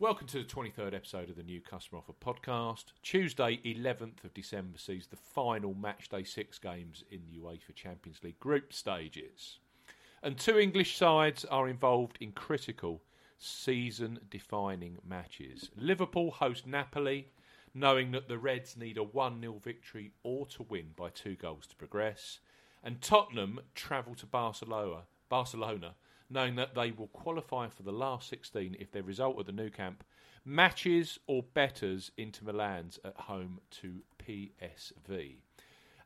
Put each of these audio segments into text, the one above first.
Welcome to the 23rd episode of the New Customer Offer podcast. Tuesday, 11th of December, sees the final matchday six games in the UEFA Champions League group stages. And two English sides are involved in critical season defining matches. Liverpool host Napoli, knowing that the Reds need a 1 0 victory or to win by two goals to progress. And Tottenham travel to Barcelona, Barcelona knowing that they will qualify for the last 16 if their result at the Nou Camp matches or betters Inter Milan's at home to PSV.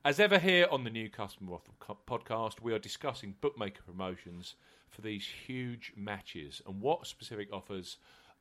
As ever, here on the New Customer Offer podcast, we are discussing bookmaker promotions for these huge matches and what specific offers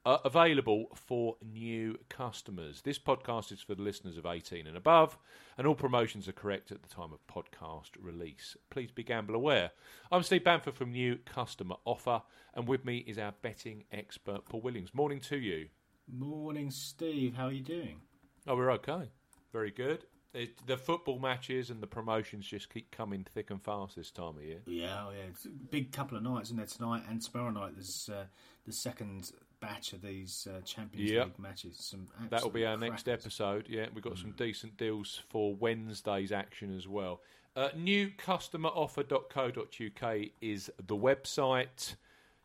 are available for new customers. This podcast is for the listeners of 18 and above, and all promotions are correct at the time of podcast release. Please be gamble aware. I'm Steve Bamford from New Customer Offer, and with me is our betting expert, Paul Williams. Morning to you. Morning, Steve. How are you doing? Oh, we're okay. Very good. It, the football matches and the promotions just keep coming thick and fast this time of year. Yeah, oh yeah. It's a big couple of nights, isn't there? Tonight and tomorrow night, there's uh, the second batch of these uh, Champions Yep. League matches. Some That'll be our absolute next episode. Yeah, we've got some decent deals for Wednesday's action as well. Uh, newcustomeroffer.co.uk is the website.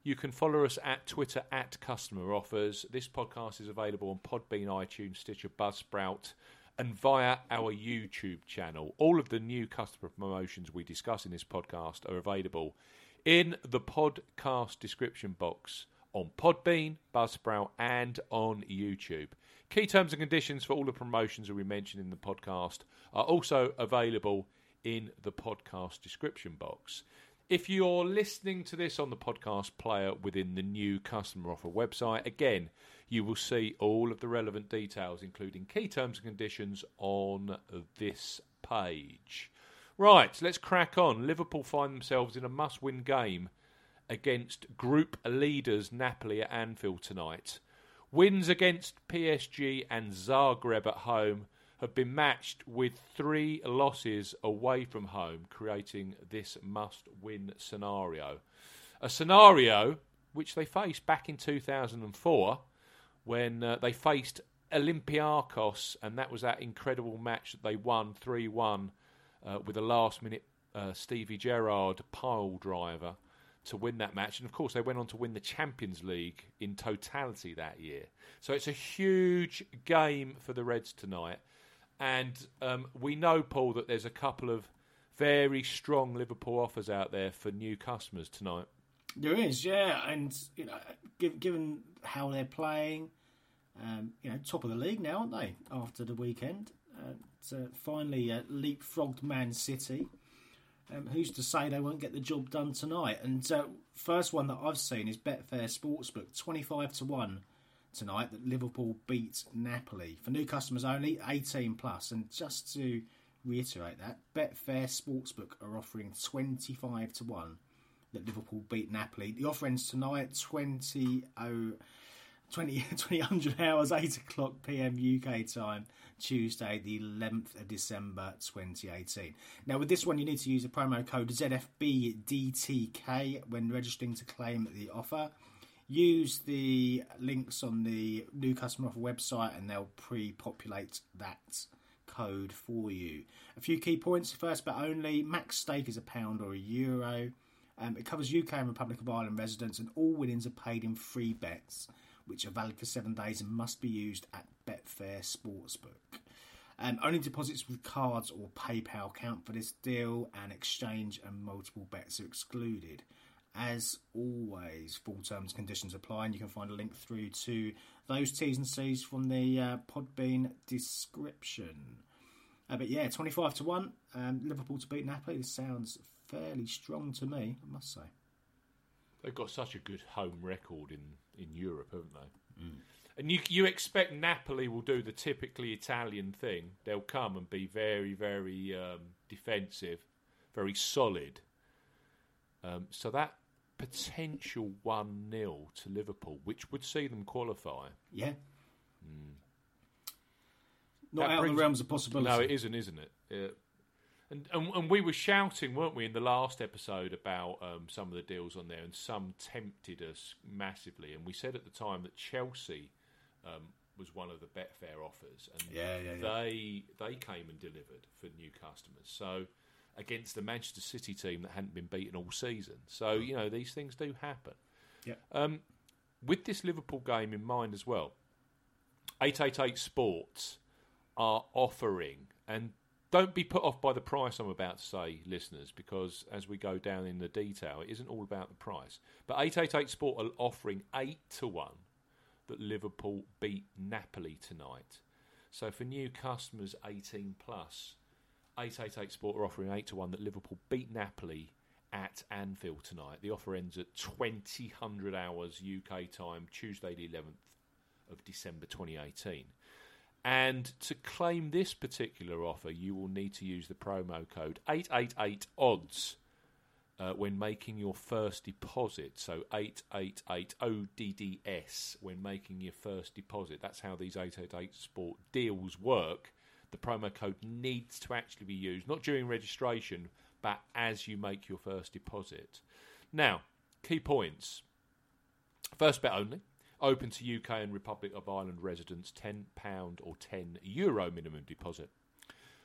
You can follow us at Twitter at Customer Offers. This podcast is available on Podbean, iTunes, Stitcher, Buzzsprout, and via our YouTube channel. All of the new customer promotions we discuss in this podcast are available in the podcast description box on Podbean, Buzzsprout, and on YouTube. Key terms and conditions for all the promotions that we mentioned in the podcast are also available in the podcast description box. If you're listening to this on the podcast player within the new customer offer website, again, you will see all of the relevant details, including key terms and conditions, on this page. Right, let's crack on. Liverpool find themselves in a must win game against group leaders Napoli at Anfield tonight. Wins against PSG and Zagreb at home have been matched with three losses away from home, creating this must win scenario. A scenario which they faced back in 2004 when uh, they faced Olympiakos, and that was that incredible match that they won 3 1 uh, with a last minute uh, Stevie Gerrard pile driver to win that match. And of course, they went on to win the Champions League in totality that year. So it's a huge game for the Reds tonight. And um, we know, Paul, that there's a couple of very strong Liverpool offers out there for new customers tonight. There is, yeah, and you know, giv given how they're playing, um, you know, top of the league now, aren't they? After the weekend, uh, finally uh, leapfrogged Man City. Um, who's to say they won't get the job done tonight? And uh, first one that I've seen is Betfair Sportsbook, twenty-five to one tonight that Liverpool beat Napoli for new customers only, eighteen plus. And just to reiterate that, Betfair Sportsbook are offering twenty-five to one that Liverpool beat Napoli. The offer ends tonight, 20, oh, 20, 2000 hours, 8 o'clock pm UK time, Tuesday, the 11th of December 2018. Now, with this one, you need to use the promo code ZFBDTK when registering to claim the offer. Use the links on the new customer offer website and they'll pre populate that code for you. A few key points. First bet only, max stake is a pound or a euro. Um, it covers UK and Republic of Ireland residents, and all winnings are paid in free bets, which are valid for seven days and must be used at Betfair Sportsbook. Um, only deposits with cards or PayPal count for this deal, and exchange and multiple bets are excluded. As always, full terms and conditions apply, and you can find a link through to those T's and C's from the uh, Podbean description. Uh, but yeah, 25 to 1, um, Liverpool to beat Napoli. This sounds fairly strong to me, I must say. They've got such a good home record in, in Europe, haven't they? And you you expect Napoli will do the typically Italian thing. They'll come and be very very um, defensive, very solid. Um, so that potential one 0 to Liverpool, which would see them qualify. Yeah. Not That out of brings- the realms of possibility. No, it isn't, isn't it? Yeah. And, and and we were shouting, weren't we, in the last episode about um, some of the deals on there, and some tempted us massively. And we said at the time that Chelsea um, was one of the Betfair offers, and Yeah, yeah, yeah. they they came and delivered for new customers. So against the Manchester City team that hadn't been beaten all season. So you know these things do happen. Yeah. Um, with this Liverpool game in mind as well, 888 Sports are offering, and don't be put off by the price I'm about to say, listeners, because as we go down in the detail, it isn't all about the price. But 888 Sport are offering 8 to 1 that Liverpool beat Napoli tonight. So for new customers 18 plus, 888 Sport are offering 8 to 1 that Liverpool beat Napoli at Anfield tonight. The offer ends at 2000 hours UK time, Tuesday the 11th of December 2018. And to claim this particular offer, you will need to use the promo code 888odds uh, when making your first deposit. So 888ODDS when making your first deposit. That's how these 888 sport deals work. The promo code needs to actually be used, not during registration, but as you make your first deposit. Now, key points. First bet only. Open to UK and Republic of Ireland residents, £10 or €10 Euro minimum deposit.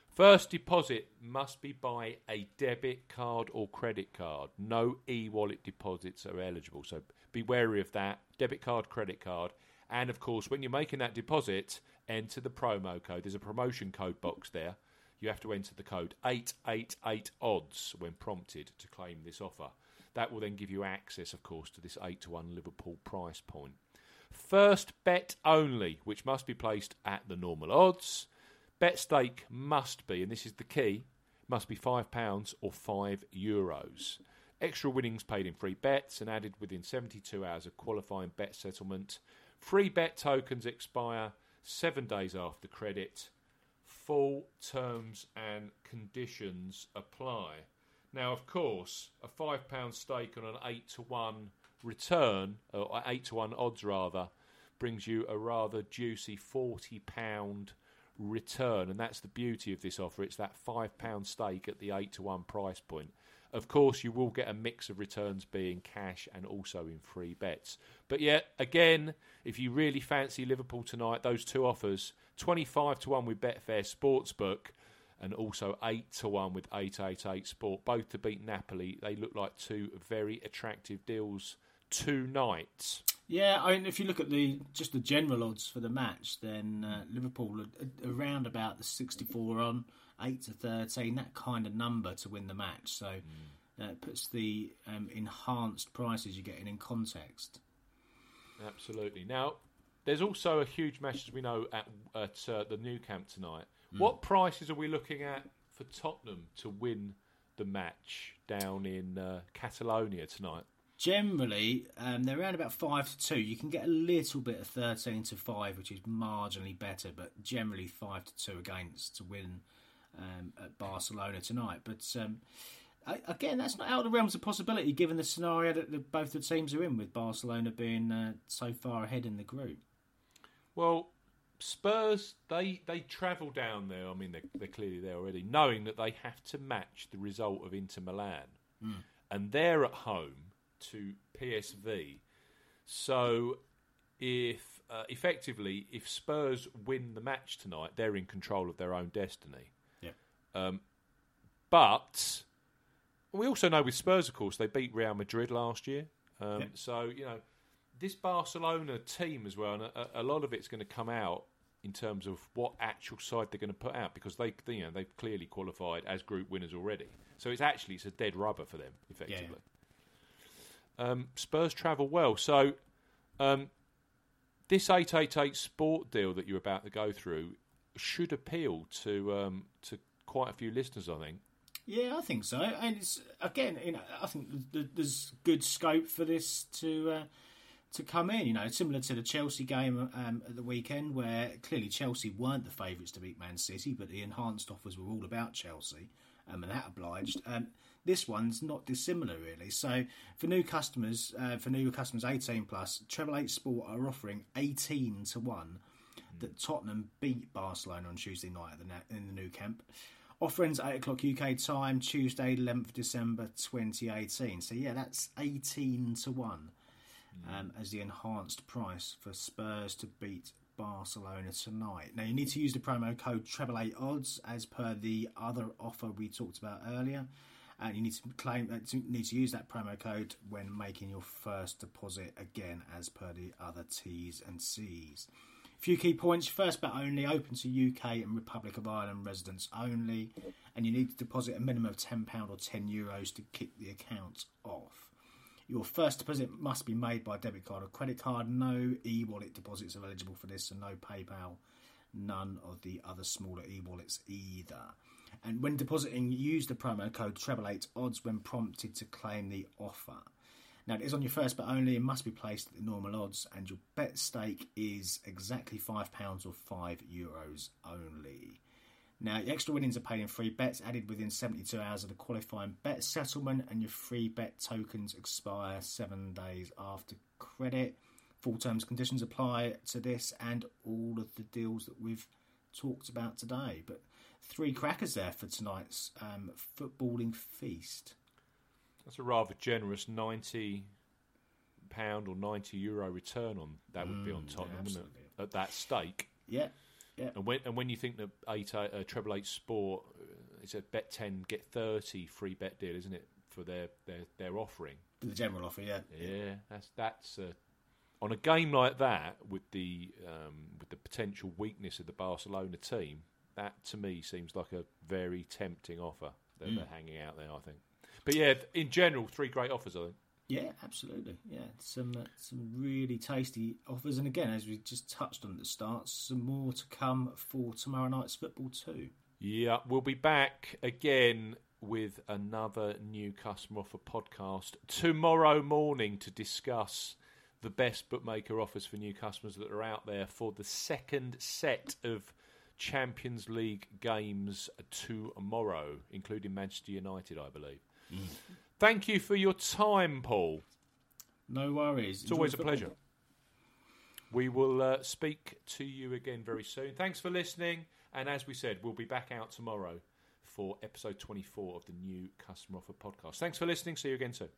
First deposit must be by a debit card or credit card. No e wallet deposits are eligible, so be wary of that. Debit card, credit card. And of course, when you're making that deposit, enter the promo code. There's a promotion code box there. You have to enter the code 888 odds when prompted to claim this offer. That will then give you access, of course, to this 8 to 1 Liverpool price point. First bet only, which must be placed at the normal odds. Bet stake must be, and this is the key, must be £5 or €5 euros. Extra winnings paid in free bets and added within 72 hours of qualifying bet settlement. Free bet tokens expire seven days after credit. Full terms and conditions apply. Now, of course, a £5 stake on an 8 to 1 return, or 8 to 1 odds rather, brings you a rather juicy £40 return. And that's the beauty of this offer. It's that £5 stake at the 8 to 1 price point. Of course, you will get a mix of returns being cash and also in free bets. But yet, again, if you really fancy Liverpool tonight, those two offers 25 to 1 with Betfair Sportsbook and also 8 to 1 with 888 Sport, both to beat Napoli. They look like two very attractive deals tonight. Yeah, I mean, if you look at the just the general odds for the match, then uh, Liverpool are around about the 64 on, 8 to 13, that kind of number to win the match. So uh, puts the um, enhanced prices you're getting in context. Absolutely. Now, there's also a huge match, as we know, at, at uh, the Nou Camp tonight. What prices are we looking at for Tottenham to win the match down in uh, Catalonia tonight? Generally, um, they're around about 5 to 2. You can get a little bit of 13 to 5, which is marginally better, but generally 5 to 2 against to win um, at Barcelona tonight. But um, I, again, that's not out of the realms of possibility given the scenario that the, both the teams are in, with Barcelona being uh, so far ahead in the group. Well, Spurs they they travel down there. I mean, they're, they're clearly there already, knowing that they have to match the result of Inter Milan, and they're at home to PSV. So, if uh, effectively, if Spurs win the match tonight, they're in control of their own destiny. Yeah. Um, but we also know with Spurs, of course, they beat Real Madrid last year. Um, Yeah. So you know this Barcelona team as well, and a, a lot of it's going to come out in terms of what actual side they're going to put out because they, you know, they've clearly qualified as group winners already. So it's actually it's a dead rubber for them effectively. Um, Spurs travel well, so um, this eight eight eight sport deal that you're about to go through should appeal to um, to quite a few listeners, I think. Yeah, I think so. And it's again, you know, I think there's good scope for this to uh, to come in. You know, similar to the Chelsea game um, at the weekend, where clearly Chelsea weren't the favourites to beat Man City, but the enhanced offers were all about Chelsea, um, and that obliged. Um, this one's not dissimilar, really. So for new customers, uh, for new customers 18 plus, Treble Eight Sport are offering 18 to one that Tottenham beat Barcelona on Tuesday night the in the Nou Camp. Offerings 8 o'clock UK time, Tuesday, 11th December 2018. So, yeah, that's 18 to 1 um, as the enhanced price for Spurs to beat Barcelona tonight. Now you need to use the promo code treble eight odds as per the other offer we talked about earlier, and you need to claim that uh, need to use that promo code when making your first deposit again as per the other T's and C's. A few key points: first bet only, open to UK and Republic of Ireland residents only, and you need to deposit a minimum of ten pound or ten euros to kick the account off. Your first deposit must be made by debit card or credit card. No e wallet deposits are eligible for this, and no PayPal, none of the other smaller e wallets either. And when depositing, use the promo code treble8 odds when prompted to claim the offer. Now, it is on your first bet only and must be placed at the normal odds, and your bet stake is exactly £5 or €5 Euros only. Now, your extra winnings are paid in free bets added within 72 hours of the qualifying bet settlement, and your free bet tokens expire seven days after credit. Full terms conditions apply to this and all of the deals that we've talked about today. But three crackers there for tonight's um, footballing feast. That's a rather generous ninety pound or ninety euro return on that would be on Tottenham, yeah, wouldn't it? At that stake. Yeah, yeah. And when and when you think that eight uh, treble eight sport, uh, it's a bet ten get thirty free bet deal, isn't it? For their their their offering. The general offer, yeah. Yeah, that's that's uh, on a game like that with the um, with the potential weakness of the Barcelona team. That to me seems like a very tempting offer that Mm. they're hanging out there. I think. But yeah, in general, three great offers. I think. Yeah, absolutely. Yeah, some uh, some really tasty offers, and again, as we just touched on at the start, some more to come for tomorrow night's football too. Yeah, we'll be back again with another new customer offer podcast tomorrow morning to discuss the best bookmaker offers for new customers that are out there for the second set of Champions League games tomorrow, including Manchester United, I believe. Thank you for your time, Paul. No worries. It's always a pleasure. We will uh, speak to you again very soon. Thanks for listening. And as we said, we'll be back out tomorrow for episode 24 of the new Customer Offer podcast. Thanks for listening. See you again soon.